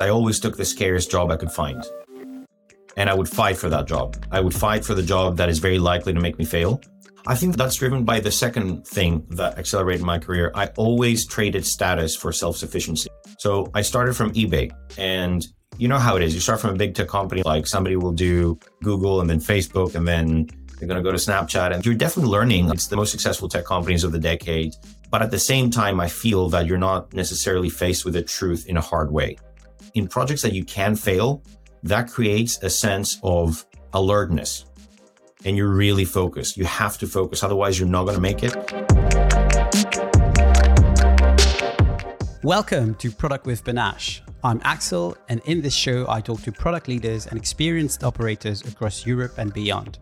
I always took the scariest job I could find. And I would fight for that job. I would fight for the job that is very likely to make me fail. I think that's driven by the second thing that accelerated my career. I always traded status for self sufficiency. So I started from eBay and you know how it is. You start from a big tech company, like somebody will do Google and then Facebook and then they're going to go to Snapchat. And you're definitely learning. It's the most successful tech companies of the decade. But at the same time, I feel that you're not necessarily faced with the truth in a hard way. In projects that you can fail, that creates a sense of alertness and you're really focused. You have to focus, otherwise, you're not going to make it. Welcome to Product with Panache. I'm Axel, and in this show, I talk to product leaders and experienced operators across Europe and beyond.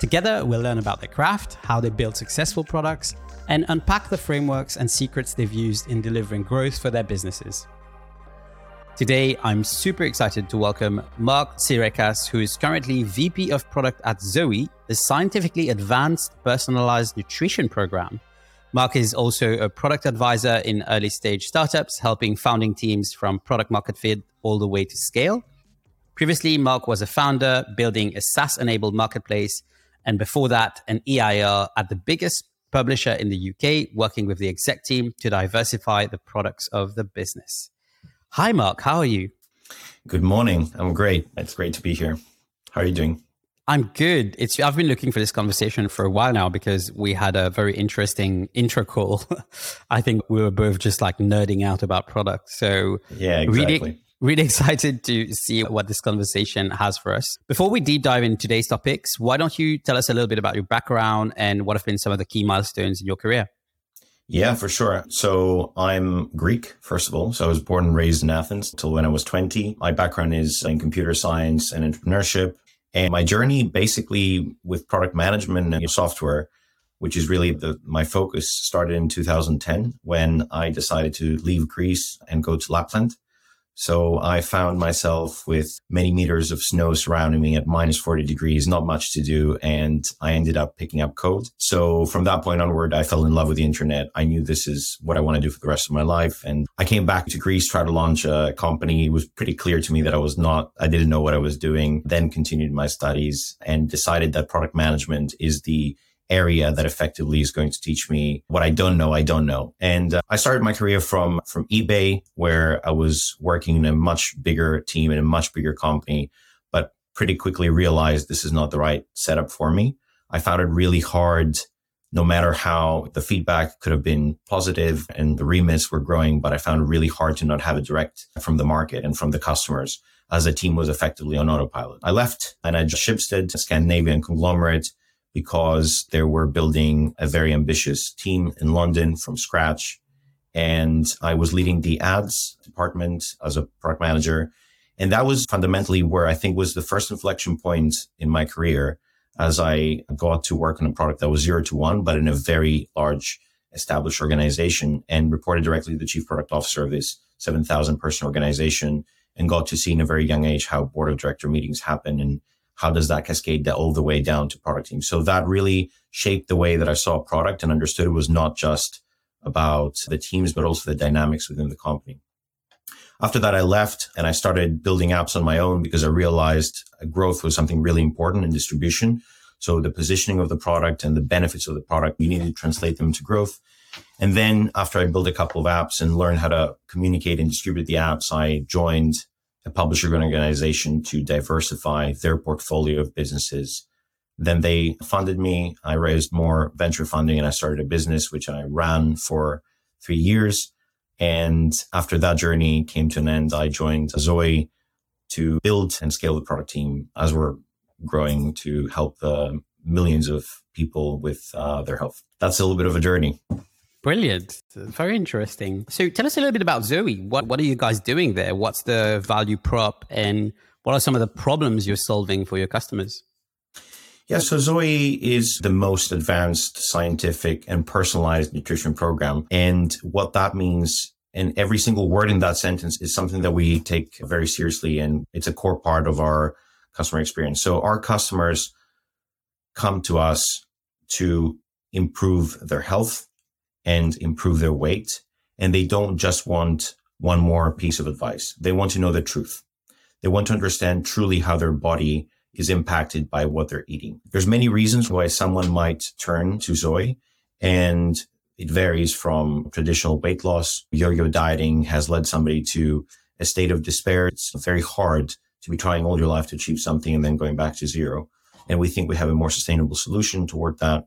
Together, we'll learn about their craft, how they build successful products, and unpack the frameworks and secrets they've used in delivering growth for their businesses. Today, I'm super excited to welcome Mark Sirekas, who is currently VP of Product at Zoe, the scientifically advanced personalized nutrition program. Mark is also a product advisor in early stage startups, helping founding teams from product market fit all the way to scale. Previously, Mark was a founder building a SaaS enabled marketplace, and before that, an EIR at the biggest publisher in the UK, working with the exec team to diversify the products of the business. Hi, Mark. How are you? Good morning. I'm great. It's great to be here. How are you doing? I'm good. It's I've been looking for this conversation for a while now because we had a very interesting intro call. I think we were both just like nerding out about products. So yeah, exactly. Really, really excited to see what this conversation has for us. Before we deep dive into today's topics, why don't you tell us a little bit about your background and what have been some of the key milestones in your career? Yeah, for sure. So I'm Greek, first of all. So I was born and raised in Athens until when I was 20. My background is in computer science and entrepreneurship. And my journey basically with product management and software, which is really the, my focus started in 2010 when I decided to leave Greece and go to Lapland. So I found myself with many meters of snow surrounding me at minus 40 degrees, not much to do. And I ended up picking up code. So from that point onward, I fell in love with the internet. I knew this is what I want to do for the rest of my life. And I came back to Greece, tried to launch a company. It was pretty clear to me that I was not, I didn't know what I was doing. Then continued my studies and decided that product management is the area that effectively is going to teach me what I don't know. I don't know. And uh, I started my career from, from eBay, where I was working in a much bigger team in a much bigger company, but pretty quickly realized this is not the right setup for me. I found it really hard, no matter how the feedback could have been positive and the remits were growing, but I found it really hard to not have it direct from the market and from the customers as the team was effectively on autopilot. I left and I just Schibsted, a Scandinavian conglomerate, because they were building a very ambitious team in London from scratch. And I was leading the ads department as a product manager. And that was fundamentally where I think was the first inflection point in my career as I got to work on a product that was zero to one, but in a very large established organization and reported directly to the chief product officer of this 7,000 person organization and got to see in a very young age how board of director meetings happen and how does that cascade all the way down to product team? So that really shaped the way that I saw product and understood it was not just about the teams, but also the dynamics within the company. After that, I left and I started building apps on my own because I realized growth was something really important in distribution. So the positioning of the product and the benefits of the product, you need to translate them to growth. And then after I built a couple of apps and learned how to communicate and distribute the apps, I joined a publisher organization to diversify their portfolio of businesses. Then they funded me. I raised more venture funding and I started a business, which I ran for three years. And after that journey came to an end, I joined Zoe to build and scale the product team as we're growing to help the millions of people with uh, their health. That's a little bit of a journey. Brilliant. Very interesting. So tell us a little bit about Zoe. What what are you guys doing there? What's the value prop and what are some of the problems you're solving for your customers? Yeah, so Zoe is the most advanced scientific and personalized nutrition program. And what that means and every single word in that sentence is something that we take very seriously and it's a core part of our customer experience. So our customers come to us to improve their health and improve their weight. And they don't just want one more piece of advice. They want to know the truth. They want to understand truly how their body is impacted by what they're eating. There's many reasons why someone might turn to Zoe and it varies from traditional weight loss. Yo-yo dieting has led somebody to a state of despair. It's very hard to be trying all your life to achieve something and then going back to zero. And we think we have a more sustainable solution toward that.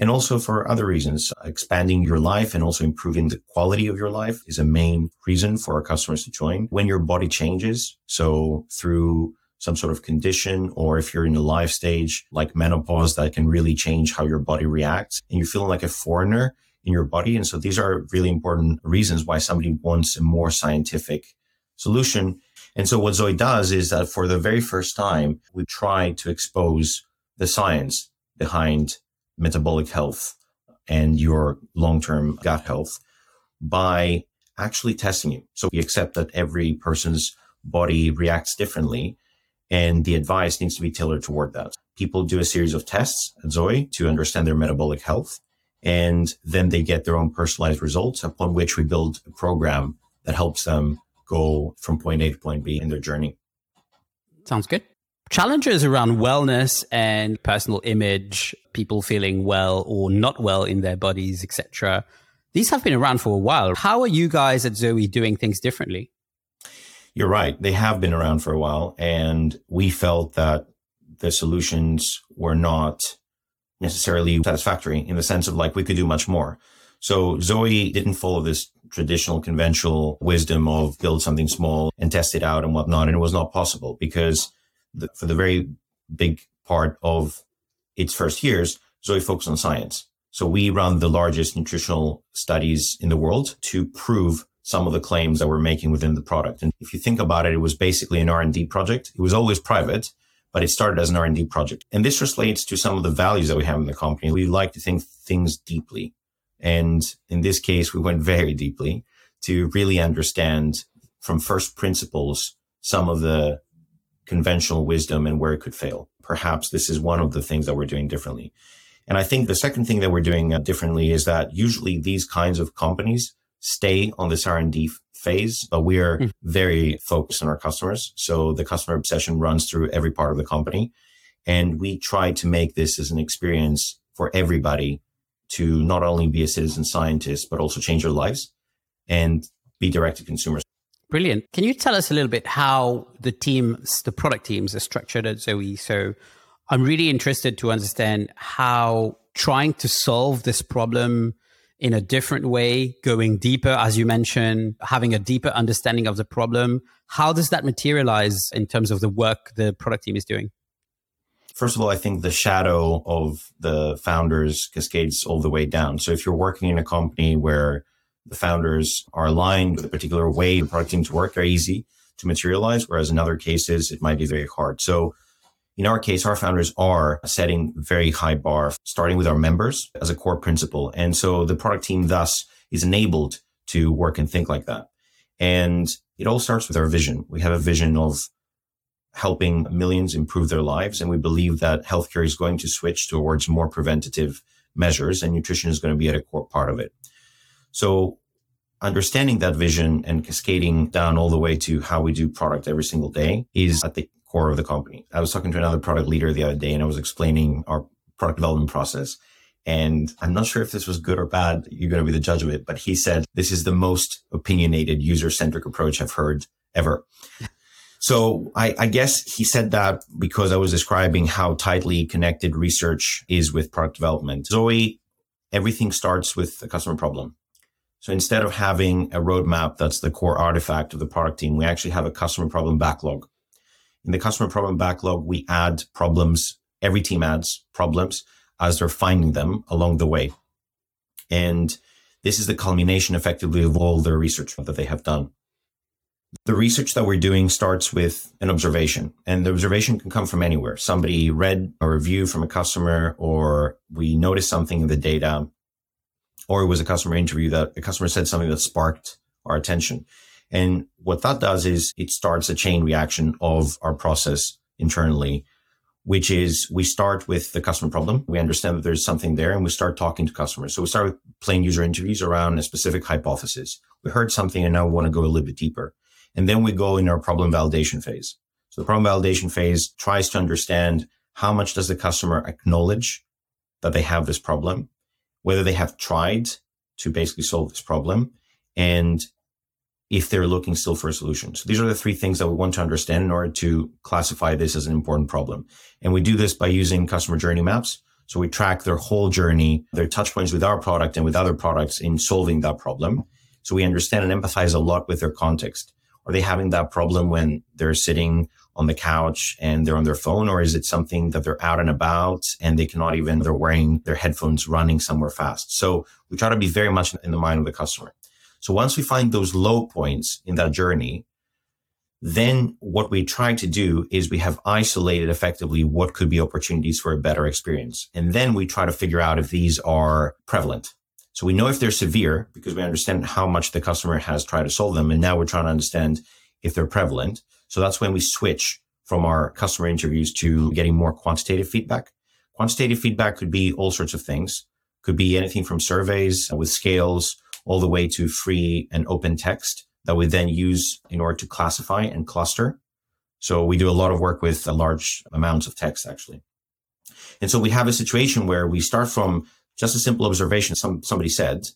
And also for other reasons, uh, expanding your life and also improving the quality of your life is a main reason for our customers to join. When your body changes, so through some sort of condition, or if you're in a life stage like menopause that can really change how your body reacts and you're feeling like a foreigner in your body. And so these are really important reasons why somebody wants a more scientific solution. And so what Zoe does is that for the very first time, we try to expose the science behind metabolic health and your long-term gut health by actually testing you. So we accept that every person's body reacts differently and the advice needs to be tailored toward that. People do a series of tests at Zoe to understand their metabolic health. And then they get their own personalized results upon which we build a program that helps them go from point A to point B in their journey. Sounds good. Challenges around wellness and personal image, people feeling well or not well in their bodies, etc. These have been around for a while. How are you guys at Zoe doing things differently? You're right. They have been around for a while. And we felt that the solutions were not necessarily satisfactory in the sense of like we could do much more. So Zoe didn't follow this traditional conventional wisdom of build something small and test it out and whatnot. And it was not possible because the, for the very big part of its first years, Zoe focused on science. So we run the largest nutritional studies in the world to prove some of the claims that we're making within the product. And if you think about it, it was basically an R&D project. It was always private, but it started as an R&D project. And this relates to some of the values that we have in the company. We like to think things deeply. And in this case, we went very deeply to really understand from first principles some of the conventional wisdom and where it could fail. Perhaps this is one of the things that we're doing differently. And I think the second thing that we're doing uh, differently is that usually these kinds of companies stay on this R&D phase, but we are mm. very focused on our customers. So the customer obsession runs through every part of the company. And we try to make this as an experience for everybody to not only be a citizen scientist, but also change their lives and be direct to consumers. Brilliant. Can you tell us a little bit how the teams, the product teams are structured at Zoe? So I'm really interested to understand how trying to solve this problem in a different way, going deeper, as you mentioned, having a deeper understanding of the problem. How does that materialize in terms of the work the product team is doing? First of all, I think the shadow of the founders cascades all the way down. So if you're working in a company where the founders are aligned with a particular way the product teams work, very easy to materialize. Whereas in other cases, it might be very hard. So in our case, our founders are setting very high bar, starting with our members as a core principle. And so the product team thus is enabled to work and think like that. And it all starts with our vision. We have a vision of helping millions improve their lives. And we believe that healthcare is going to switch towards more preventative measures and nutrition is going to be at a core part of it. So understanding that vision and cascading down all the way to how we do product every single day is at the core of the company. I was talking to another product leader the other day and I was explaining our product development process. And I'm not sure if this was good or bad. You're going to be the judge of it. But he said, this is the most opinionated user centric approach I've heard ever. So I, I, guess he said that because I was describing how tightly connected research is with product development. Zoe, everything starts with a customer problem. So instead of having a roadmap that's the core artifact of the product team, we actually have a customer problem backlog. In the customer problem backlog, we add problems. Every team adds problems as they're finding them along the way. And this is the culmination effectively of all the research that they have done. The research that we're doing starts with an observation and the observation can come from anywhere. Somebody read a review from a customer or we noticed something in the data or it was a customer interview that a customer said something that sparked our attention. And what that does is it starts a chain reaction of our process internally which is we start with the customer problem. We understand that there's something there and we start talking to customers. So we start with plain user interviews around a specific hypothesis. We heard something and now we want to go a little bit deeper. And then we go in our problem validation phase. So the problem validation phase tries to understand how much does the customer acknowledge that they have this problem, whether they have tried to basically solve this problem, and if they're looking still for a solution. So these are the three things that we want to understand in order to classify this as an important problem. And we do this by using customer journey maps. So we track their whole journey, their touch points with our product and with other products in solving that problem. So we understand and empathize a lot with their context. Are they having that problem when they're sitting on the couch and they're on their phone? Or is it something that they're out and about and they cannot even, they're wearing their headphones running somewhere fast? So we try to be very much in the mind of the customer. So once we find those low points in that journey, then what we try to do is we have isolated effectively what could be opportunities for a better experience. And then we try to figure out if these are prevalent. So we know if they're severe because we understand how much the customer has tried to solve them. And now we're trying to understand if they're prevalent. So that's when we switch from our customer interviews to getting more quantitative feedback. Quantitative feedback could be all sorts of things. Could be anything from surveys with scales all the way to free and open text that we then use in order to classify and cluster. So we do a lot of work with large amounts of text actually. And so we have a situation where we start from just a simple observation some, somebody said.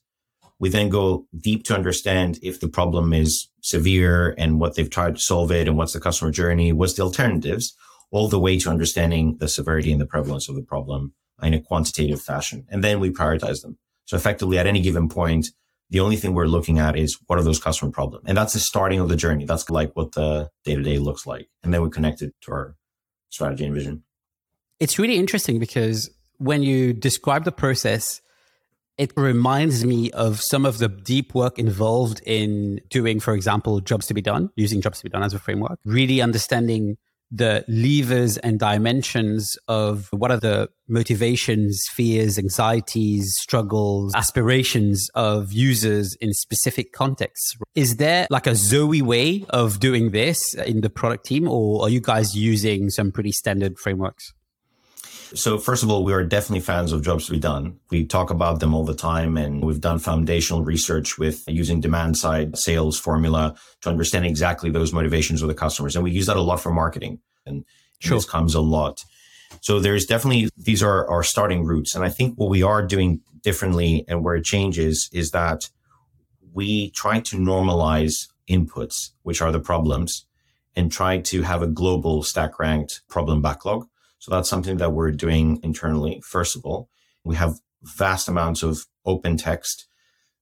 We then go deep to understand if the problem is severe and what they've tried to solve it and what's the customer journey, what's the alternatives, all the way to understanding the severity and the prevalence of the problem in a quantitative fashion. And then we prioritize them. So effectively at any given point, the only thing we're looking at is what are those customer problems? And that's the starting of the journey. That's like what the day to day looks like. And then we connect it to our strategy and vision. It's really interesting because when you describe the process, it reminds me of some of the deep work involved in doing, for example, jobs to be done, using jobs to be done as a framework, really understanding the levers and dimensions of what are the motivations, fears, anxieties, struggles, aspirations of users in specific contexts. Is there like a Zoe way of doing this in the product team, or are you guys using some pretty standard frameworks? So first of all, we are definitely fans of jobs to be done. We talk about them all the time and we've done foundational research with using demand side sales formula to understand exactly those motivations of the customers. And we use that a lot for marketing and sure. this comes a lot. So there's definitely, these are our starting roots. And I think what we are doing differently and where it changes is that we try to normalize inputs, which are the problems and try to have a global stack ranked problem backlog. So that's something that we're doing internally. First of all, we have vast amounts of open text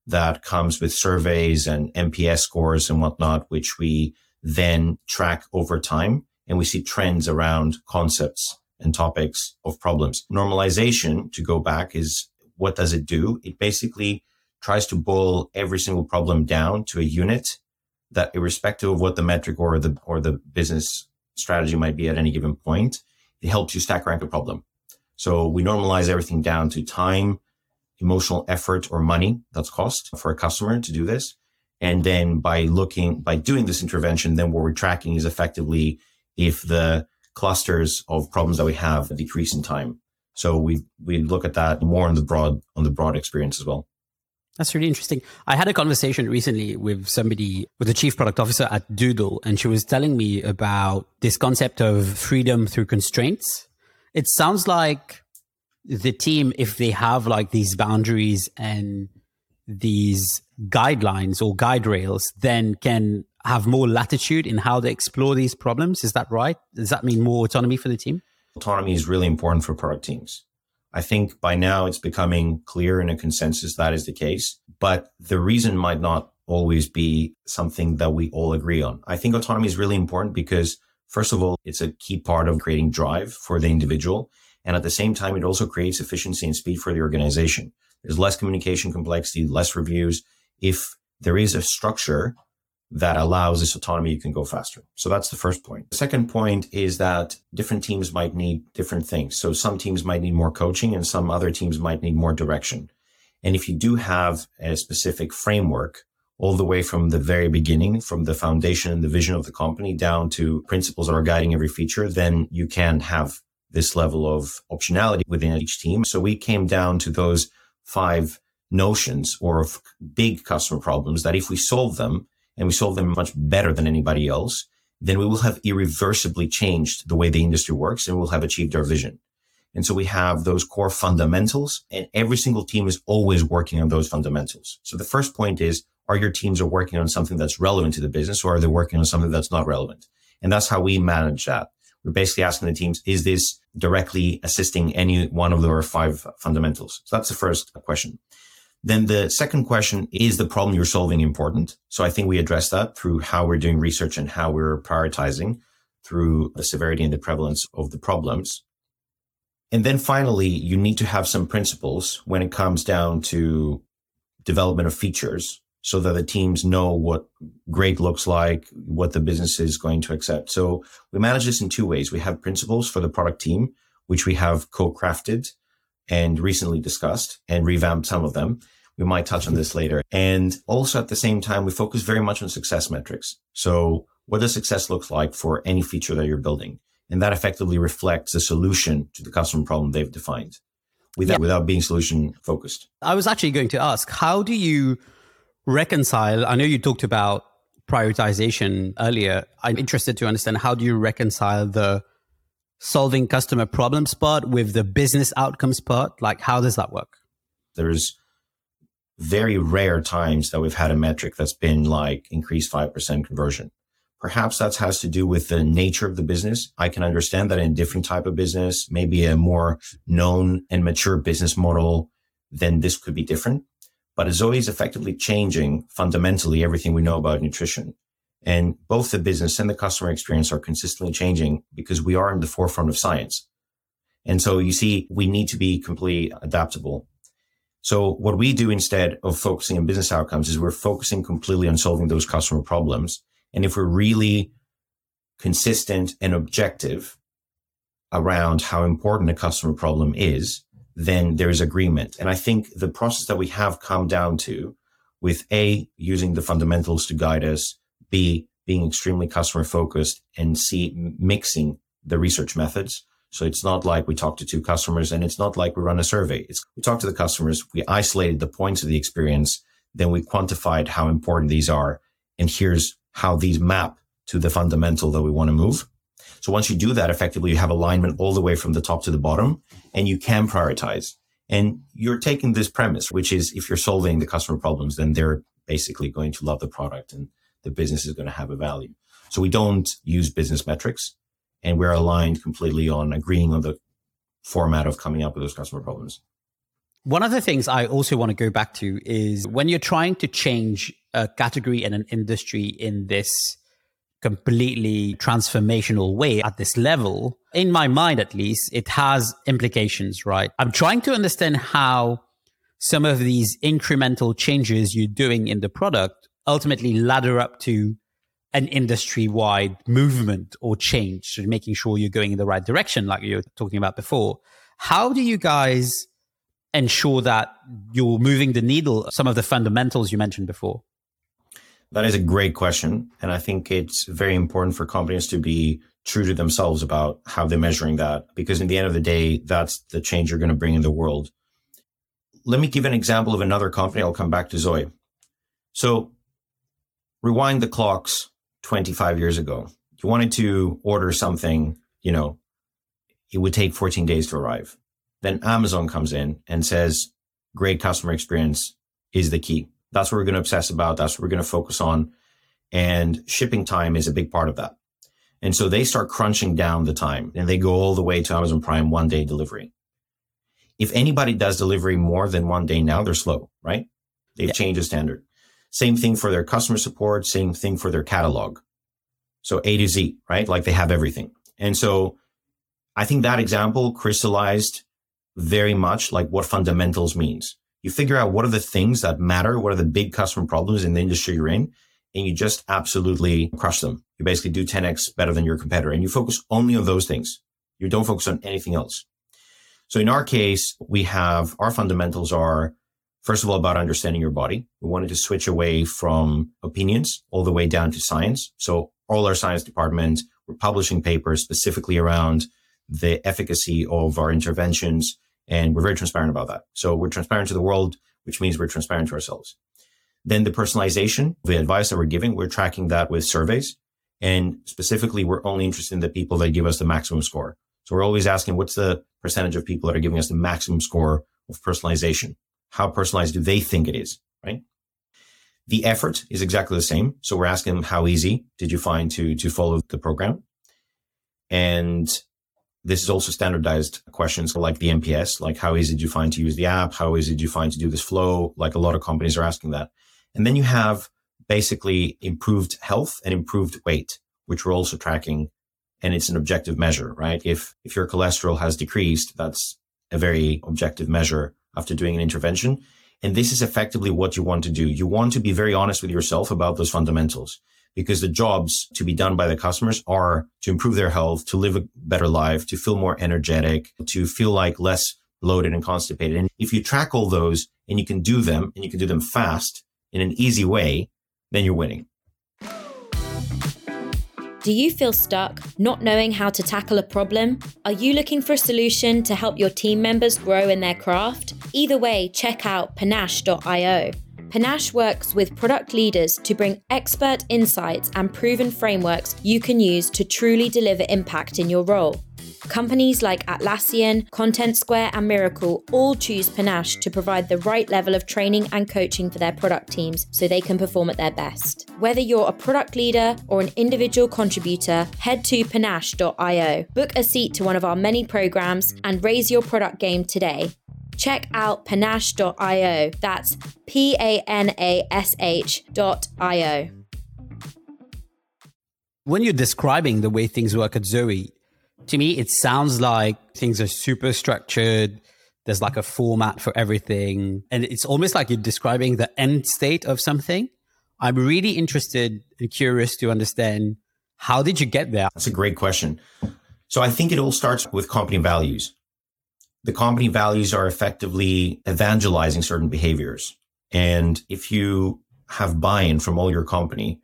that comes with surveys and NPS scores and whatnot, which we then track over time. And we see trends around concepts and topics of problems. Normalization, to go back, is what does it do? It basically tries to boil every single problem down to a unit that irrespective of what the metric or the, or the business strategy might be at any given point, it helps you stack rank a problem. So we normalize everything down to time, emotional effort or money that's cost for a customer to do this. And then by looking, by doing this intervention, then what we're tracking is effectively if the clusters of problems that we have decrease in time. So we, we look at that more on the broad, on the broad experience as well. That's really interesting. I had a conversation recently with somebody, with the chief product officer at Doodle, and she was telling me about this concept of freedom through constraints. It sounds like the team, if they have like these boundaries and these guidelines or guide rails, then can have more latitude in how they explore these problems. Is that right? Does that mean more autonomy for the team? Autonomy is really important for product teams. I think by now it's becoming clear in a consensus that is the case, but the reason might not always be something that we all agree on. I think autonomy is really important because first of all, it's a key part of creating drive for the individual. And at the same time, it also creates efficiency and speed for the organization. There's less communication complexity, less reviews. If there is a structure that allows this autonomy, you can go faster. So that's the first point. The second point is that different teams might need different things. So some teams might need more coaching and some other teams might need more direction. And if you do have a specific framework all the way from the very beginning, from the foundation and the vision of the company down to principles that are guiding every feature, then you can have this level of optionality within each team. So we came down to those five notions or big customer problems that if we solve them and we solve them much better than anybody else, then we will have irreversibly changed the way the industry works and we'll have achieved our vision. And so we have those core fundamentals and every single team is always working on those fundamentals. So the first point is, are your teams are working on something that's relevant to the business or are they working on something that's not relevant? And that's how we manage that. We're basically asking the teams, is this directly assisting any one of our five fundamentals? So that's the first question. Then the second question is the problem you're solving important? So I think we address that through how we're doing research and how we're prioritizing through the severity and the prevalence of the problems. And then finally, you need to have some principles when it comes down to development of features so that the teams know what great looks like, what the business is going to accept. So we manage this in two ways. We have principles for the product team, which we have co-crafted and recently discussed and revamped some of them. We might touch on this later. And also at the same time, we focus very much on success metrics. So what does success look like for any feature that you're building? And that effectively reflects the solution to the customer problem they've defined without, yeah. without being solution focused. I was actually going to ask, how do you reconcile? I know you talked about prioritization earlier. I'm interested to understand how do you reconcile the solving customer problems part with the business outcomes part? Like, how does that work? There's very rare times that we've had a metric that's been like increased 5% conversion. Perhaps that has to do with the nature of the business. I can understand that in a different type of business, maybe a more known and mature business model, then this could be different. But it's always effectively changing fundamentally everything we know about nutrition. And both the business and the customer experience are consistently changing because we are in the forefront of science. And so you see, we need to be completely adaptable. So what we do instead of focusing on business outcomes is we're focusing completely on solving those customer problems and if we're really consistent and objective around how important a customer problem is, then there's agreement. And I think the process that we have come down to with A, using the fundamentals to guide us, B, being extremely customer focused, and C, mixing the research methods. So it's not like we talk to two customers and it's not like we run a survey. It's we talk to the customers, we isolated the points of the experience, then we quantified how important these are. And here's how these map to the fundamental that we want to move. So once you do that, effectively, you have alignment all the way from the top to the bottom and you can prioritize. And you're taking this premise, which is if you're solving the customer problems, then they're basically going to love the product and the business is going to have a value. So we don't use business metrics and we're aligned completely on agreeing on the format of coming up with those customer problems. One of the things I also want to go back to is when you're trying to change a category and an industry in this completely transformational way at this level, in my mind at least, it has implications, right? I'm trying to understand how some of these incremental changes you're doing in the product ultimately ladder up to an industry wide movement or change, so making sure you're going in the right direction, like you were talking about before. How do you guys ensure that you're moving the needle, some of the fundamentals you mentioned before? That is a great question. And I think it's very important for companies to be true to themselves about how they're measuring that, because in the end of the day, that's the change you're going to bring in the world. Let me give an example of another company. I'll come back to Zoe. So rewind the clocks 25 years ago. You wanted to order something, you know, it would take 14 days to arrive. Then Amazon comes in and says, great customer experience is the key. That's what we're going to obsess about. That's what we're going to focus on. And shipping time is a big part of that. And so they start crunching down the time and they go all the way to Amazon Prime one day delivery. If anybody does delivery more than one day now, they're slow, right? They've yeah. changed the standard. Same thing for their customer support, same thing for their catalog. So A to Z, right? Like they have everything. And so I think that example crystallized very much like what fundamentals means. You figure out what are the things that matter, what are the big customer problems in the industry you're in, and you just absolutely crush them. You basically do 10x better than your competitor and you focus only on those things. You don't focus on anything else. So in our case, we have our fundamentals are first of all about understanding your body. We wanted to switch away from opinions all the way down to science. So all our science department, we're publishing papers specifically around the efficacy of our interventions. And we're very transparent about that. So we're transparent to the world, which means we're transparent to ourselves. Then the personalization, the advice that we're giving, we're tracking that with surveys. And specifically, we're only interested in the people that give us the maximum score. So we're always asking what's the percentage of people that are giving us the maximum score of personalization? How personalized do they think it is? Right. The effort is exactly the same. So we're asking them, how easy did you find to, to follow the program? And this is also standardized questions like the NPS, like how easy did you find to use the app? How easy did you find to do this flow? Like a lot of companies are asking that. And then you have basically improved health and improved weight, which we're also tracking. And it's an objective measure, right? If, if your cholesterol has decreased, that's a very objective measure after doing an intervention. And this is effectively what you want to do. You want to be very honest with yourself about those fundamentals because the jobs to be done by the customers are to improve their health, to live a better life, to feel more energetic, to feel like less bloated and constipated. And if you track all those and you can do them and you can do them fast in an easy way, then you're winning. Do you feel stuck, not knowing how to tackle a problem? Are you looking for a solution to help your team members grow in their craft? Either way, check out panache.io. Panache works with product leaders to bring expert insights and proven frameworks you can use to truly deliver impact in your role. Companies like Atlassian, Content Square, and Miracle all choose Panache to provide the right level of training and coaching for their product teams so they can perform at their best. Whether you're a product leader or an individual contributor, head to panache.io, book a seat to one of our many programs, and raise your product game today. Check out panache.io. That's P A N A S H.io. When you're describing the way things work at Zoe, to me, it sounds like things are super structured. There's like a format for everything. And it's almost like you're describing the end state of something. I'm really interested and curious to understand how did you get there? That's a great question. So I think it all starts with company values. The company values are effectively evangelizing certain behaviors. And if you have buy in from all your company,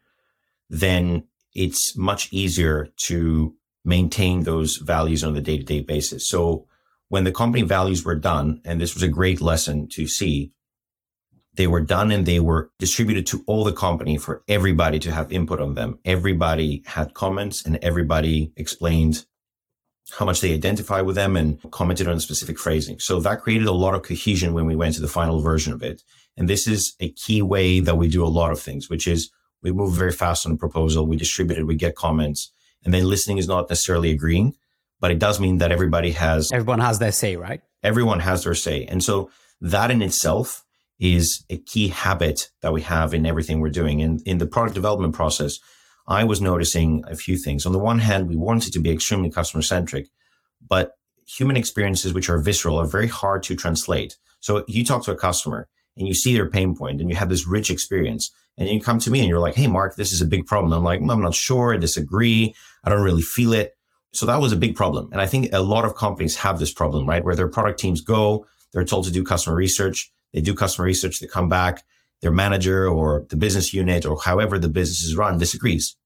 then it's much easier to maintain those values on the day to day basis. So when the company values were done, and this was a great lesson to see, they were done and they were distributed to all the company for everybody to have input on them. Everybody had comments and everybody explained how much they identify with them and commented on specific phrasing. So that created a lot of cohesion when we went to the final version of it. And this is a key way that we do a lot of things, which is we move very fast on a proposal. We distribute it. We get comments and then listening is not necessarily agreeing, but it does mean that everybody has everyone has their say, right? Everyone has their say. And so that in itself is a key habit that we have in everything we're doing. And in the product development process, I was noticing a few things. On the one hand, we wanted to be extremely customer centric, but human experiences, which are visceral, are very hard to translate. So you talk to a customer and you see their pain point and you have this rich experience and you come to me and you're like, Hey, Mark, this is a big problem. I'm like, mm, I'm not sure. I disagree. I don't really feel it. So that was a big problem. And I think a lot of companies have this problem, right? Where their product teams go, they're told to do customer research. They do customer research. They come back. Their manager or the business unit or however the business is run disagrees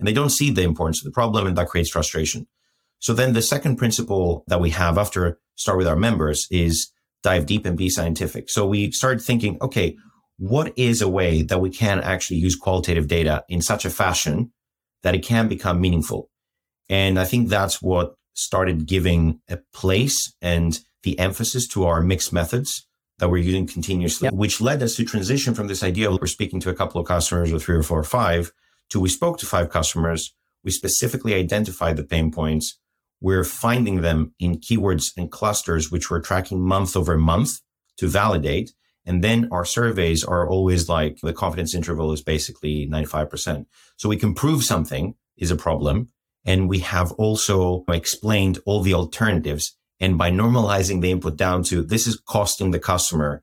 and they don't see the importance of the problem and that creates frustration. So then the second principle that we have after start with our members is dive deep and be scientific. So we started thinking, okay, what is a way that we can actually use qualitative data in such a fashion that it can become meaningful. And I think that's what started giving a place and the emphasis to our mixed methods that we're using continuously, yep. which led us to transition from this idea of we're speaking to a couple of customers or three or four or five to we spoke to five customers. We specifically identified the pain points. We're finding them in keywords and clusters, which we're tracking month over month to validate. And then our surveys are always like the confidence interval is basically 95%. So we can prove something is a problem. And we have also explained all the alternatives. And by normalizing the input down to this is costing the customer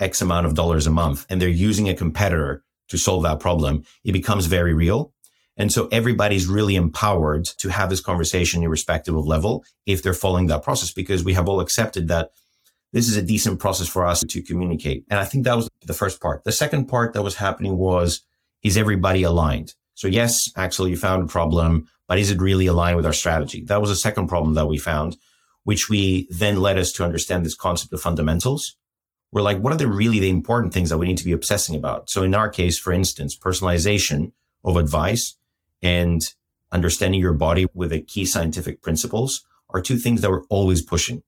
X amount of dollars a month and they're using a competitor to solve that problem, it becomes very real. And so everybody's really empowered to have this conversation irrespective of level if they're following that process because we have all accepted that this is a decent process for us to communicate. And I think that was the first part. The second part that was happening was, is everybody aligned? So yes, Axel, you found a problem, but is it really aligned with our strategy? That was a second problem that we found, which we then led us to understand this concept of fundamentals. We're like, what are the really the important things that we need to be obsessing about? So in our case, for instance, personalization of advice and understanding your body with the key scientific principles are two things that we're always pushing.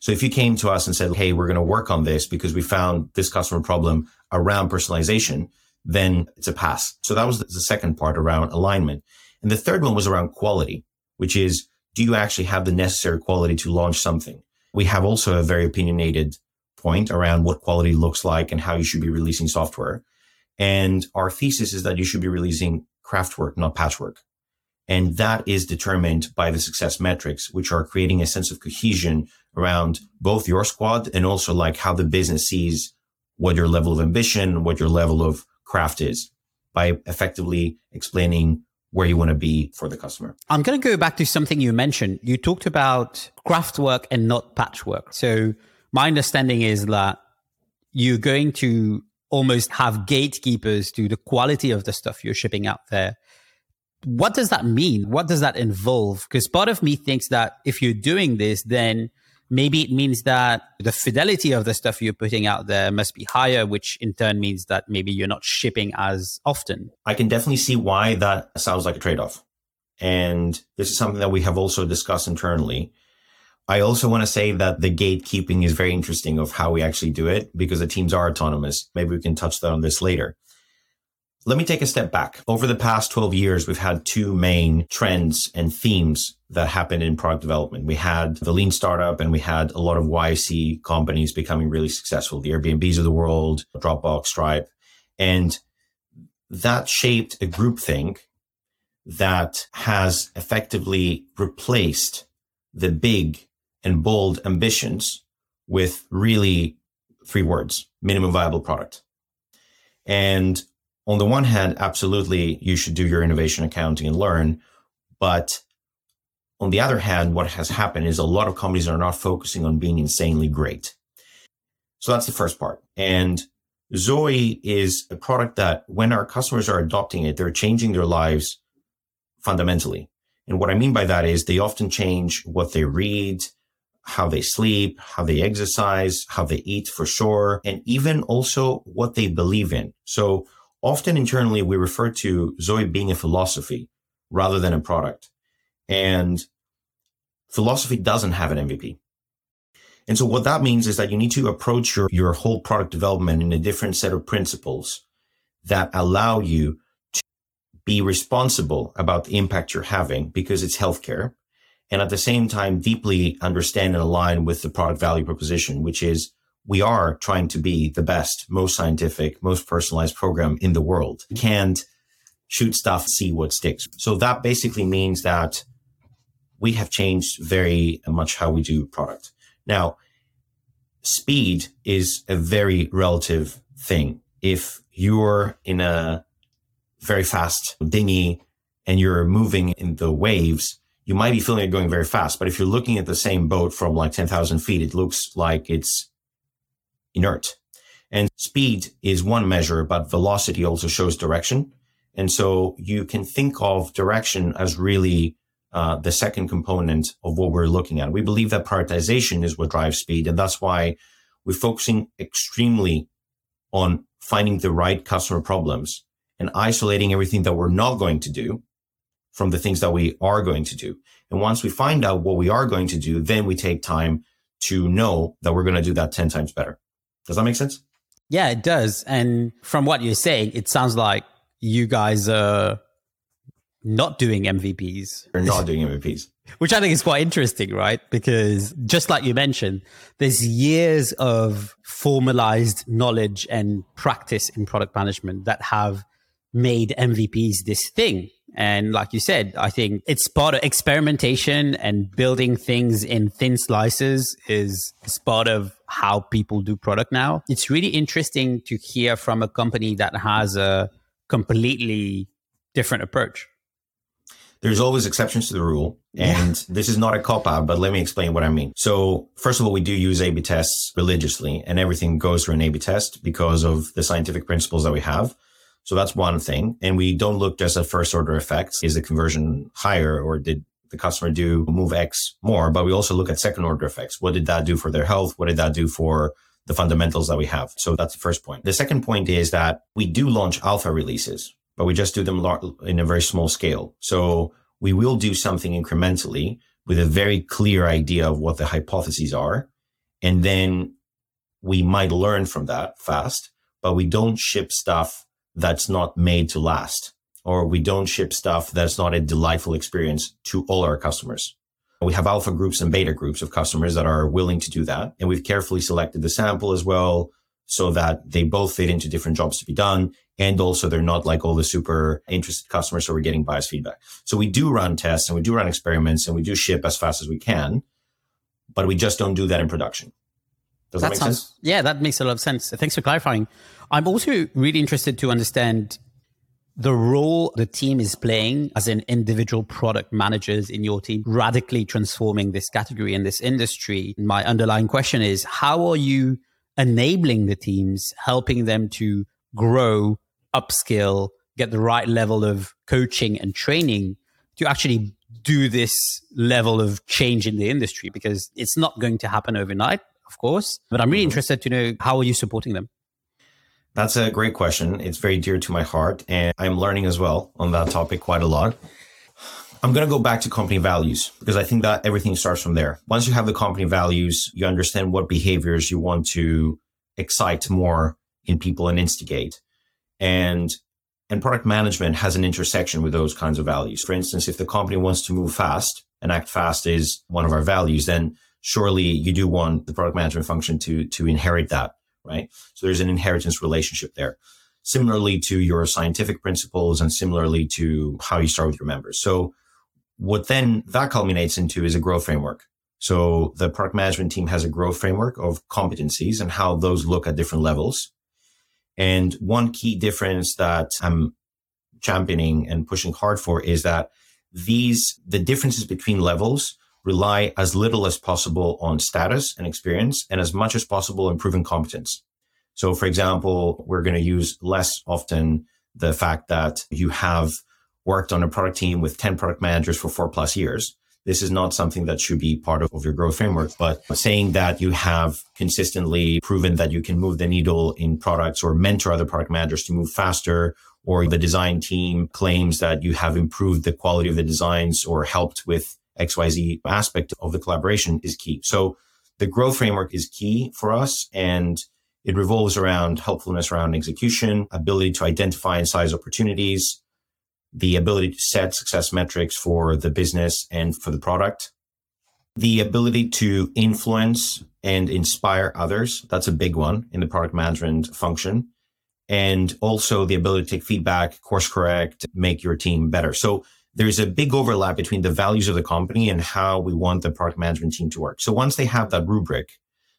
So if you came to us and said, Hey, we're going to work on this because we found this customer problem around personalization, then it's a pass. So that was the second part around alignment. And the third one was around quality, which is, do you actually have the necessary quality to launch something? We have also a very opinionated point around what quality looks like and how you should be releasing software. And our thesis is that you should be releasing craftwork, not patchwork. And that is determined by the success metrics, which are creating a sense of cohesion around both your squad and also like how the business sees what your level of ambition, what your level of craft is by effectively explaining where you want to be for the customer. I'm going to go back to something you mentioned. You talked about craft work and not patchwork. So my understanding is that you're going to almost have gatekeepers to the quality of the stuff you're shipping out there what does that mean? What does that involve? Because part of me thinks that if you're doing this, then maybe it means that the fidelity of the stuff you're putting out there must be higher, which in turn means that maybe you're not shipping as often. I can definitely see why that sounds like a trade off. And this is something that we have also discussed internally. I also want to say that the gatekeeping is very interesting of how we actually do it because the teams are autonomous. Maybe we can touch that on this later. Let me take a step back. Over the past 12 years, we've had two main trends and themes that happened in product development. We had the lean startup and we had a lot of YC companies becoming really successful, the Airbnbs of the world, Dropbox, Stripe. And that shaped a groupthink that has effectively replaced the big and bold ambitions with really three words, minimum viable product. And on the one hand, absolutely, you should do your innovation accounting and learn. But on the other hand, what has happened is a lot of companies are not focusing on being insanely great. So that's the first part. And Zoe is a product that when our customers are adopting it, they're changing their lives fundamentally. And what I mean by that is they often change what they read, how they sleep, how they exercise, how they eat for sure, and even also what they believe in. So often internally we refer to Zoe being a philosophy rather than a product. And philosophy doesn't have an MVP. And so what that means is that you need to approach your, your whole product development in a different set of principles that allow you to be responsible about the impact you're having because it's healthcare. And at the same time, deeply understand and align with the product value proposition, which is we are trying to be the best, most scientific, most personalized program in the world. We can't shoot stuff, see what sticks. So that basically means that we have changed very much how we do product. Now, speed is a very relative thing. If you're in a very fast dinghy and you're moving in the waves, you might be feeling it going very fast. But if you're looking at the same boat from like 10,000 feet, it looks like it's inert. And speed is one measure, but velocity also shows direction. And so you can think of direction as really uh, the second component of what we're looking at. We believe that prioritization is what drives speed. And that's why we're focusing extremely on finding the right customer problems and isolating everything that we're not going to do from the things that we are going to do. And once we find out what we are going to do, then we take time to know that we're going to do that 10 times better. Does that make sense? Yeah, it does. And from what you're saying, it sounds like you guys are not doing MVPs. You're not doing MVPs. Which I think is quite interesting, right? Because just like you mentioned, there's years of formalized knowledge and practice in product management that have made MVPs this thing. And like you said, I think it's part of experimentation and building things in thin slices is, is part of how people do product now. It's really interesting to hear from a company that has a completely different approach. There's always exceptions to the rule. And yeah. this is not a cop out, but let me explain what I mean. So first of all, we do use A-B tests religiously and everything goes through an A-B test because of the scientific principles that we have. So that's one thing. And we don't look just at first order effects. Is the conversion higher or did the customer do move X more? But we also look at second order effects. What did that do for their health? What did that do for the fundamentals that we have? So that's the first point. The second point is that we do launch alpha releases, but we just do them in a very small scale. So we will do something incrementally with a very clear idea of what the hypotheses are. And then we might learn from that fast, but we don't ship stuff that's not made to last, or we don't ship stuff that's not a delightful experience to all our customers. We have alpha groups and beta groups of customers that are willing to do that. And we've carefully selected the sample as well so that they both fit into different jobs to be done. And also they're not like all the super interested customers. So we're getting biased feedback. So we do run tests and we do run experiments and we do ship as fast as we can, but we just don't do that in production. Does that, that sounds, sense? Yeah, that makes a lot of sense. Thanks for clarifying. I'm also really interested to understand the role the team is playing as an individual product managers in your team, radically transforming this category and this industry. My underlying question is how are you enabling the teams, helping them to grow, upskill, get the right level of coaching and training to actually do this level of change in the industry? Because it's not going to happen overnight of course. But I'm really mm-hmm. interested to know how are you supporting them? That's a great question. It's very dear to my heart, and I'm learning as well on that topic quite a lot. I'm going to go back to company values because I think that everything starts from there. Once you have the company values, you understand what behaviors you want to excite more in people and instigate. And and product management has an intersection with those kinds of values. For instance, if the company wants to move fast and act fast is one of our values, then surely you do want the product management function to, to inherit that, right? So there's an inheritance relationship there. Similarly to your scientific principles and similarly to how you start with your members. So what then that culminates into is a growth framework. So the product management team has a growth framework of competencies and how those look at different levels. And one key difference that I'm championing and pushing hard for is that these, the differences between levels rely as little as possible on status and experience and as much as possible on proven competence. So, for example, we're going to use less often the fact that you have worked on a product team with 10 product managers for four plus years. This is not something that should be part of, of your growth framework, but saying that you have consistently proven that you can move the needle in products or mentor other product managers to move faster or the design team claims that you have improved the quality of the designs or helped with XYZ aspect of the collaboration is key. So the growth framework is key for us and it revolves around helpfulness around execution, ability to identify and size opportunities, the ability to set success metrics for the business and for the product, the ability to influence and inspire others. That's a big one in the product management function. And also the ability to take feedback, course correct, make your team better. So there's a big overlap between the values of the company and how we want the product management team to work. So once they have that rubric,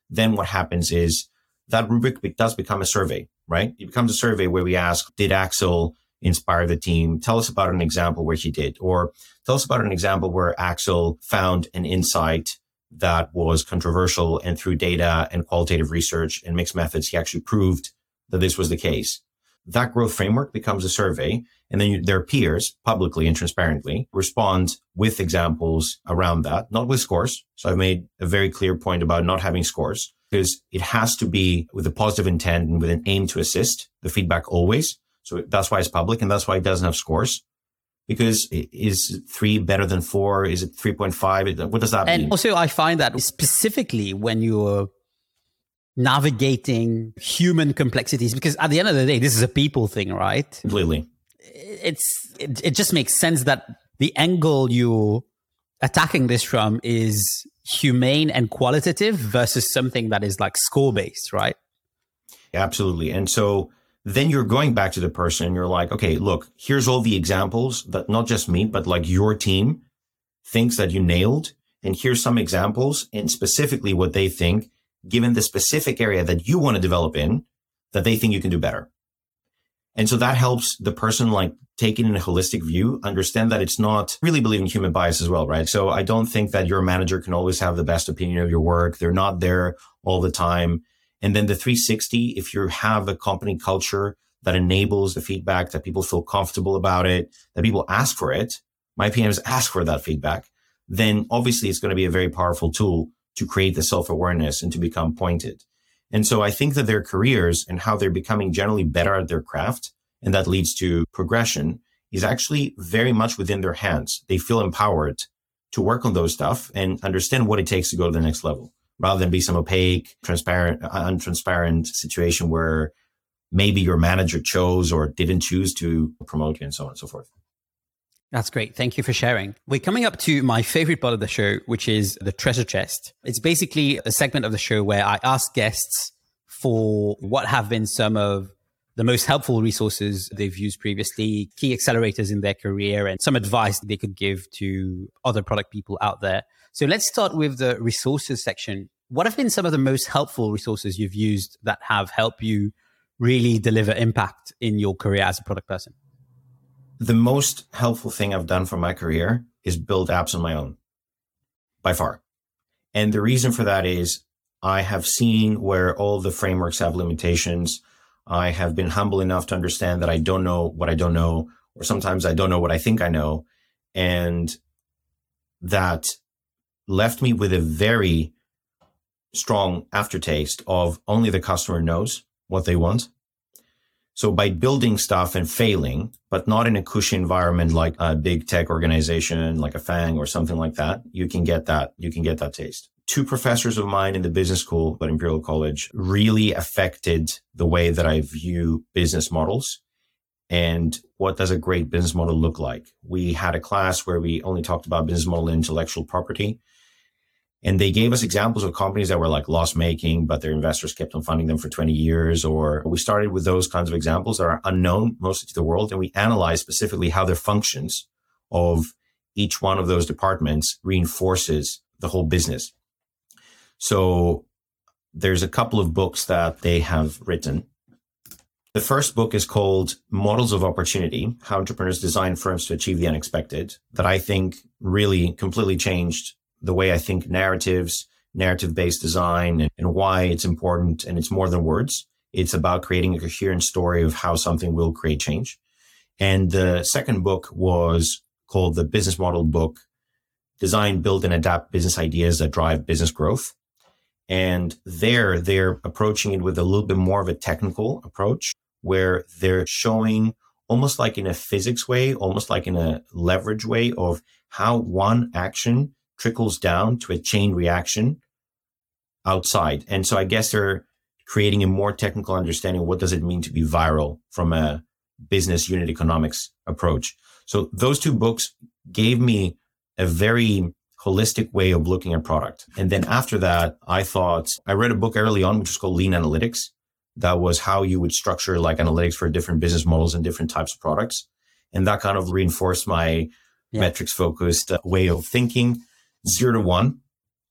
then what happens is that rubric does become a survey, right? It becomes a survey where we ask, did Axel inspire the team? Tell us about an example where he did, or tell us about an example where Axel found an insight that was controversial and through data and qualitative research and mixed methods, he actually proved that this was the case. That growth framework becomes a survey and then you, their peers publicly and transparently respond with examples around that, not with scores. So I've made a very clear point about not having scores because it has to be with a positive intent and with an aim to assist the feedback always. So that's why it's public and that's why it doesn't have scores. Because is three better than four? Is it 3.5? What does that and mean? And also, I find that specifically when you're navigating human complexities, because at the end of the day, this is a people thing, right? Completely it's it, it just makes sense that the angle you're attacking this from is humane and qualitative versus something that is like score based, right? Absolutely. And so then you're going back to the person and you're like, okay, look, here's all the examples that not just me, but like your team thinks that you nailed. And here's some examples and specifically what they think, given the specific area that you want to develop in, that they think you can do better. And so that helps the person like take it in a holistic view, understand that it's not really believing human bias as well, right? So I don't think that your manager can always have the best opinion of your work. They're not there all the time. And then the 360, if you have a company culture that enables the feedback, that people feel comfortable about it, that people ask for it, my PMs ask for that feedback, then obviously it's going to be a very powerful tool to create the self awareness and to become pointed. And so I think that their careers and how they're becoming generally better at their craft, and that leads to progression, is actually very much within their hands. They feel empowered to work on those stuff and understand what it takes to go to the next level rather than be some opaque, transparent, uh, untransparent situation where maybe your manager chose or didn't choose to promote you and so on and so forth. That's great. Thank you for sharing. We're coming up to my favorite part of the show, which is the treasure chest. It's basically a segment of the show where I ask guests for what have been some of the most helpful resources they've used previously, key accelerators in their career, and some advice they could give to other product people out there. So let's start with the resources section. What have been some of the most helpful resources you've used that have helped you really deliver impact in your career as a product person? The most helpful thing I've done for my career is build apps on my own by far. And the reason for that is I have seen where all the frameworks have limitations. I have been humble enough to understand that I don't know what I don't know, or sometimes I don't know what I think I know. And that left me with a very strong aftertaste of only the customer knows what they want so by building stuff and failing, but not in a cushy environment like a big tech organization, like a FANG or something like that, you can get that, you can get that taste. Two professors of mine in the business school at Imperial College really affected the way that I view business models and what does a great business model look like. We had a class where we only talked about business model and intellectual property. And they gave us examples of companies that were like loss making, but their investors kept on funding them for 20 years. Or we started with those kinds of examples that are unknown mostly to the world. And we analyzed specifically how their functions of each one of those departments reinforces the whole business. So there's a couple of books that they have written. The first book is called Models of Opportunity How Entrepreneurs Design Firms to Achieve the Unexpected, that I think really completely changed the way I think narratives, narrative based design, and, and why it's important. And it's more than words. It's about creating a coherent story of how something will create change. And the second book was called the business model book, design, build and adapt business ideas that drive business growth. And there they're approaching it with a little bit more of a technical approach where they're showing almost like in a physics way, almost like in a leverage way of how one action trickles down to a chain reaction outside. And so I guess they're creating a more technical understanding what does it mean to be viral from a business unit economics approach. So those two books gave me a very holistic way of looking at product. And then after that, I thought I read a book early on, which was called Lean Analytics. That was how you would structure like analytics for different business models and different types of products. And that kind of reinforced my yeah. metrics focused uh, way of thinking zero to one,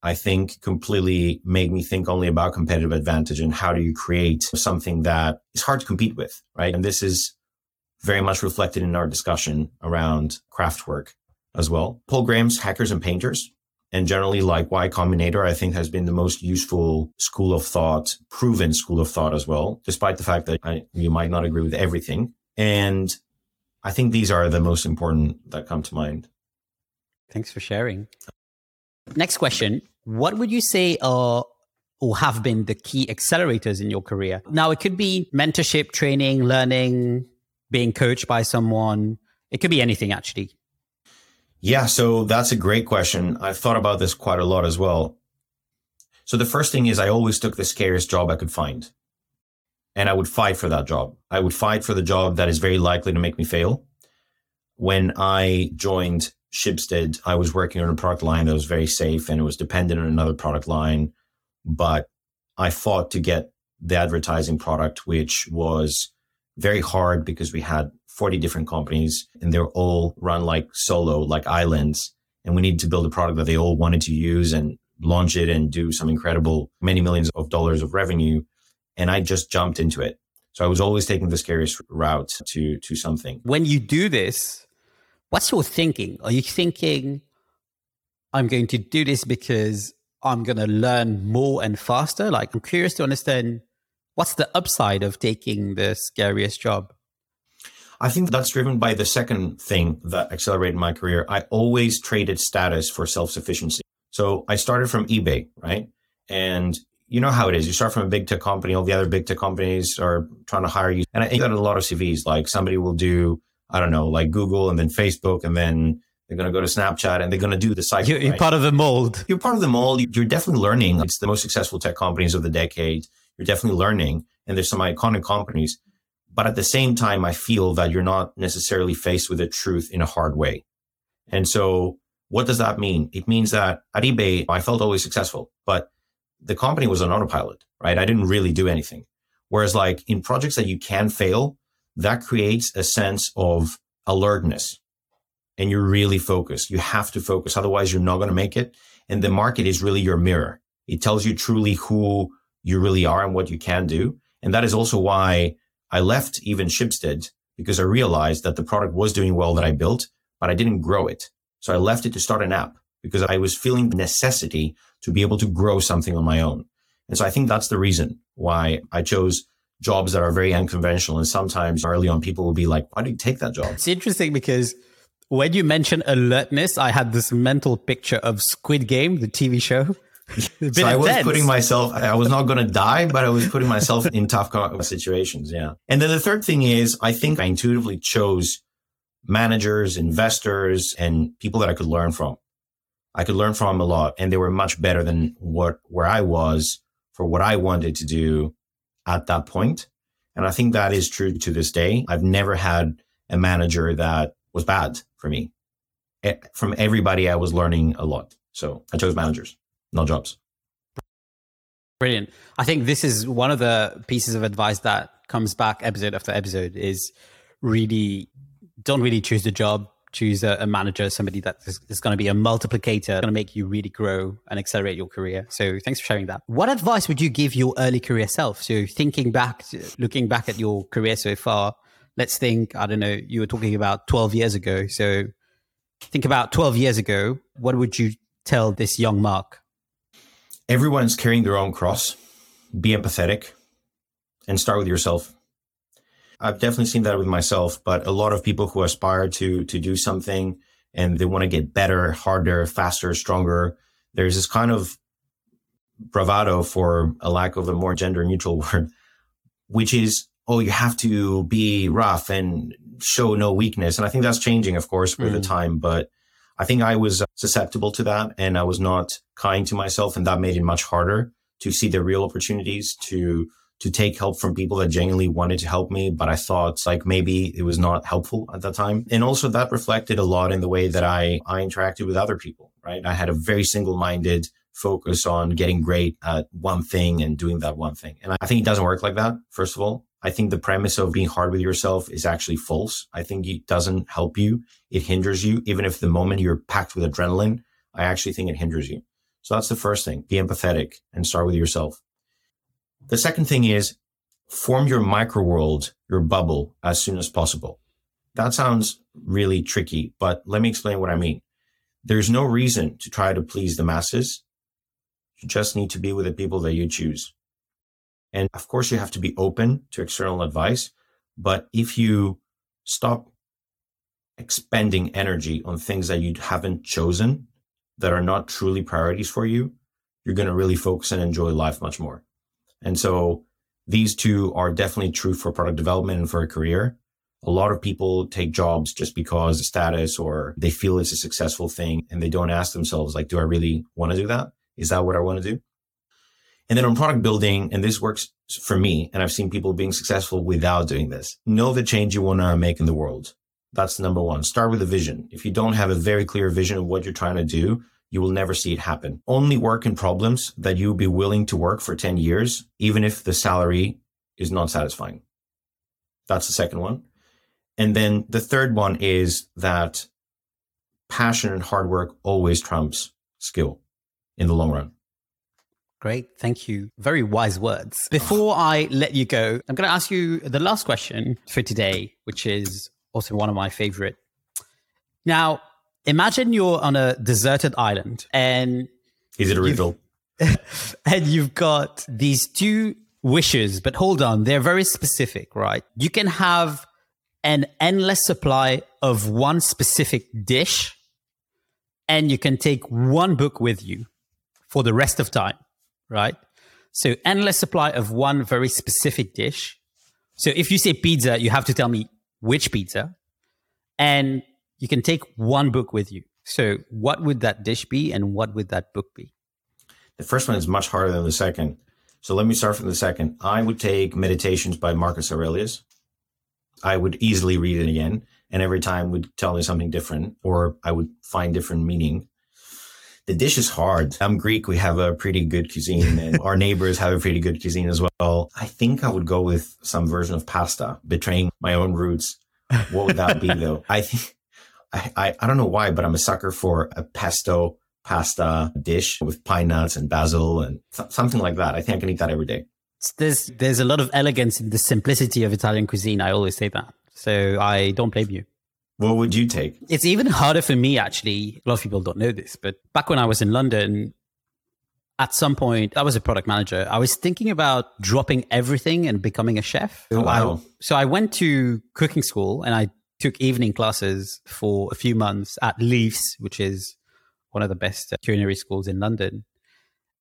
I think completely made me think only about competitive advantage and how do you create something that is hard to compete with, right? And this is very much reflected in our discussion around Craftwork as well. Paul Graham's Hackers and Painters and generally like Y Combinator, I think has been the most useful school of thought, proven school of thought as well, despite the fact that I, you might not agree with everything. And I think these are the most important that come to mind. Thanks for sharing. Next question. What would you say are or have been the key accelerators in your career? Now, it could be mentorship, training, learning, being coached by someone. It could be anything, actually. Yeah, so that's a great question. I've thought about this quite a lot as well. So the first thing is I always took the scariest job I could find. And I would fight for that job. I would fight for the job that is very likely to make me fail. When I joined Schibsted, I was working on a product line that was very safe and it was dependent on another product line. But I fought to get the advertising product, which was very hard because we had 40 different companies and they're all run like solo, like islands. And we needed to build a product that they all wanted to use and launch it and do some incredible many millions of dollars of revenue. And I just jumped into it. So I was always taking the scariest route to, to something. When you do this, What's your thinking? Are you thinking, I'm going to do this because I'm going to learn more and faster? Like, I'm curious to understand What's the upside of taking the scariest job? I think that's driven by the second thing that accelerated my career. I always traded status for self sufficiency. So I started from eBay, right? And you know how it is. You start from a big tech company, all the other big tech companies are trying to hire you. And I got a lot of CVs. Like somebody will do, I don't know, like Google and then Facebook and then they're going to go to Snapchat and they're going to do the cycle. You're, you're right? part of the mold. You're part of the mold. You're definitely learning. It's the most successful tech companies of the decade. You're definitely learning. And there's some iconic companies. But at the same time, I feel that you're not necessarily faced with the truth in a hard way. And so what does that mean? It means that at eBay, I felt always successful, but the company was on autopilot, right? I didn't really do anything. Whereas like in projects that you can fail, that creates a sense of alertness and you're really focused. You have to focus. Otherwise you're not going to make it. And the market is really your mirror. It tells you truly who you really are and what you can do. And that is also why I left even Schibsted because I realized that the product was doing well that I built, but I didn't grow it. So I left it to start an app because I was feeling the necessity to be able to grow something on my own. And so I think that's the reason why I chose jobs that are very unconventional. And sometimes early on, people will be like, why do you take that job? It's interesting because when you mention alertness, I had this mental picture of Squid Game, the TV show. so I was putting myself, I was not going to die, but I was putting myself in tough situations. Yeah. And then the third thing is, I think I intuitively chose managers, investors, and people that I could learn from. I could learn from a lot and they were much better than what, where I was for what I wanted to do at that point. And I think that is true to this day. I've never had a manager that was bad for me. Eh, from everybody, I was learning a lot. So I chose managers, not jobs. Brilliant. I think this is one of the pieces of advice that comes back episode after episode is really don't really choose the job choose a, a manager, somebody that is, is going to be a multiplicator, going to make you really grow and accelerate your career. So thanks for sharing that. What advice would you give your early career self? So thinking back, looking back at your career so far, let's think, I don't know, you were talking about 12 years ago. So think about 12 years ago. What would you tell this young Mark? Everyone's carrying their own cross. Be empathetic and start with yourself. I've definitely seen that with myself, but a lot of people who aspire to to do something and they want to get better, harder, faster, stronger. There's this kind of bravado, for a lack of a more gender neutral word, which is, oh, you have to be rough and show no weakness. And I think that's changing, of course, with mm. the time. But I think I was susceptible to that and I was not kind to myself. And that made it much harder to see the real opportunities to to take help from people that genuinely wanted to help me, but I thought like maybe it was not helpful at that time. And also that reflected a lot in the way that I, I interacted with other people, right? I had a very single minded focus on getting great at one thing and doing that one thing. And I think it doesn't work like that. First of all, I think the premise of being hard with yourself is actually false. I think it doesn't help you. It hinders you. Even if the moment you're packed with adrenaline, I actually think it hinders you. So that's the first thing. Be empathetic and start with yourself. The second thing is form your micro world, your bubble as soon as possible. That sounds really tricky, but let me explain what I mean. There's no reason to try to please the masses. You just need to be with the people that you choose. And of course, you have to be open to external advice. But if you stop expending energy on things that you haven't chosen, that are not truly priorities for you, you're going to really focus and enjoy life much more. And so these two are definitely true for product development and for a career. A lot of people take jobs just because status or they feel it's a successful thing and they don't ask themselves, like, do I really want to do that? Is that what I want to do? And then on product building, and this works for me, and I've seen people being successful without doing this. Know the change you want to make in the world. That's number one. Start with a vision. If you don't have a very clear vision of what you're trying to do, you will never see it happen. Only work in problems that you'll be willing to work for 10 years, even if the salary is not satisfying. That's the second one. And then the third one is that passion and hard work always trumps skill in the long run. Great. Thank you. Very wise words. Before I let you go, I'm going to ask you the last question for today, which is also one of my favorite. Now, imagine you're on a deserted island and is it a riddle? and you've got these two wishes, but hold on, they're very specific, right? You can have an endless supply of one specific dish, and you can take one book with you for the rest of time, right? So endless supply of one very specific dish. So if you say pizza, you have to tell me which pizza, and you can take one book with you. So what would that dish be, and what would that book be? The first one is much harder than the second. So let me start from the second. I would take Meditations by Marcus Aurelius. I would easily read it again, and every time would tell me something different, or I would find different meaning. The dish is hard. I'm Greek. We have a pretty good cuisine, and our neighbors have a pretty good cuisine as well. I think I would go with some version of pasta, betraying my own roots. What would that be, though? I think I, I, I don't know why, but I'm a sucker for a pesto pasta dish with pine nuts and basil and th- something like that. I think I can eat that every day. There's there's a lot of elegance in the simplicity of Italian cuisine. I always say that, so I don't blame you. What would you take? It's even harder for me actually. A lot of people don't know this, but back when I was in London, at some point I was a product manager. I was thinking about dropping everything and becoming a chef. Oh, wow. I, so I went to cooking school and I took evening classes for a few months at Leiths, which is one of the best culinary schools in London.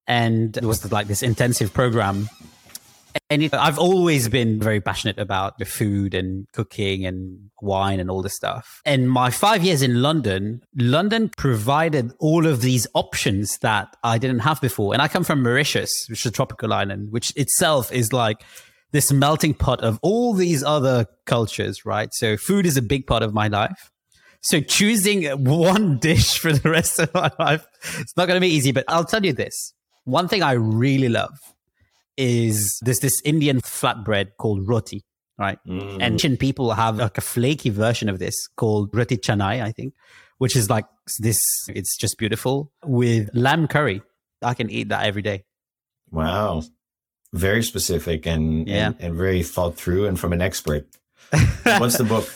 And it was like this intensive program. And it, I've always been very passionate about the food and cooking and wine and all this stuff. And my five years in London, London provided all of these options that I didn't have before. And I come from Mauritius, which is a tropical island, which itself is like this melting pot of all these other cultures, right? So food is a big part of my life. So choosing one dish for the rest of my life, it's not going to be easy, but I'll tell you this. One thing I really love is this this Indian flatbread called roti, right? Mm. And Chin people have like a flaky version of this called roti canai, I think, which is like this, it's just beautiful with lamb curry. I can eat that every day. Wow. Very specific and, Yeah. and, and very thought through and from an expert. What's the book?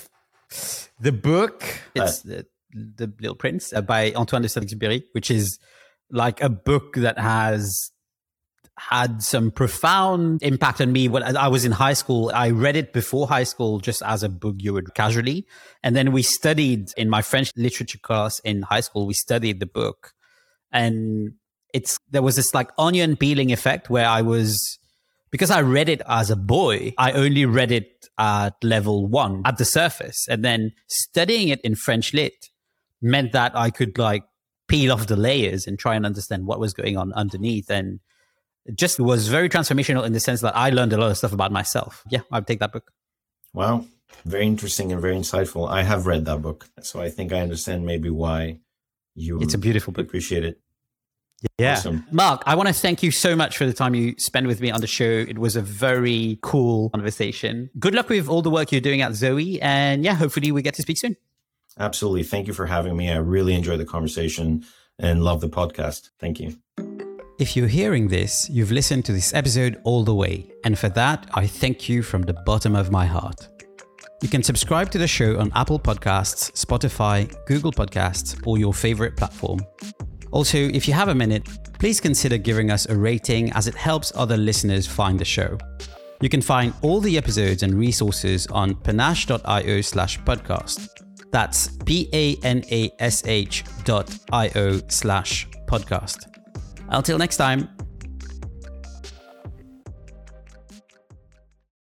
The book, it's the, the Little Prince uh, by Antoine de Saint-Exupéry, which is like a book that has had some profound impact on me when I was in high school. I read it before high school just as a book you would casually. And then we studied in my French literature class in high school, we studied the book. And it's there was this like onion peeling effect where I was because I read it as a boy, I only read it at level one at the surface. And then studying it in French lit meant that I could like peel off the layers and try and understand what was going on underneath. And it just was very transformational in the sense that I learned a lot of stuff about myself. Yeah, I'd take that book. Wow. Very interesting and very insightful. I have read that book. So I think I understand maybe why you It's a beautiful book. appreciate it. Yeah. Awesome. Mark, I want to thank you so much for the time you spent with me on the show. It was a very cool conversation. Good luck with all the work you're doing at Zoe. And yeah, hopefully we get to speak soon. Absolutely. Thank you for having me. I really enjoyed the conversation and love the podcast. Thank you. If you're hearing this, you've listened to this episode all the way. And for that, I thank you from the bottom of my heart. You can subscribe to the show on Apple Podcasts, Spotify, Google Podcasts, or your favorite platform. Also, if you have a minute, please consider giving us a rating as it helps other listeners find the show. You can find all the episodes and resources on panache.io slash podcast. That's P-A-N-A-S-H dot I-O slash podcast. Until next time.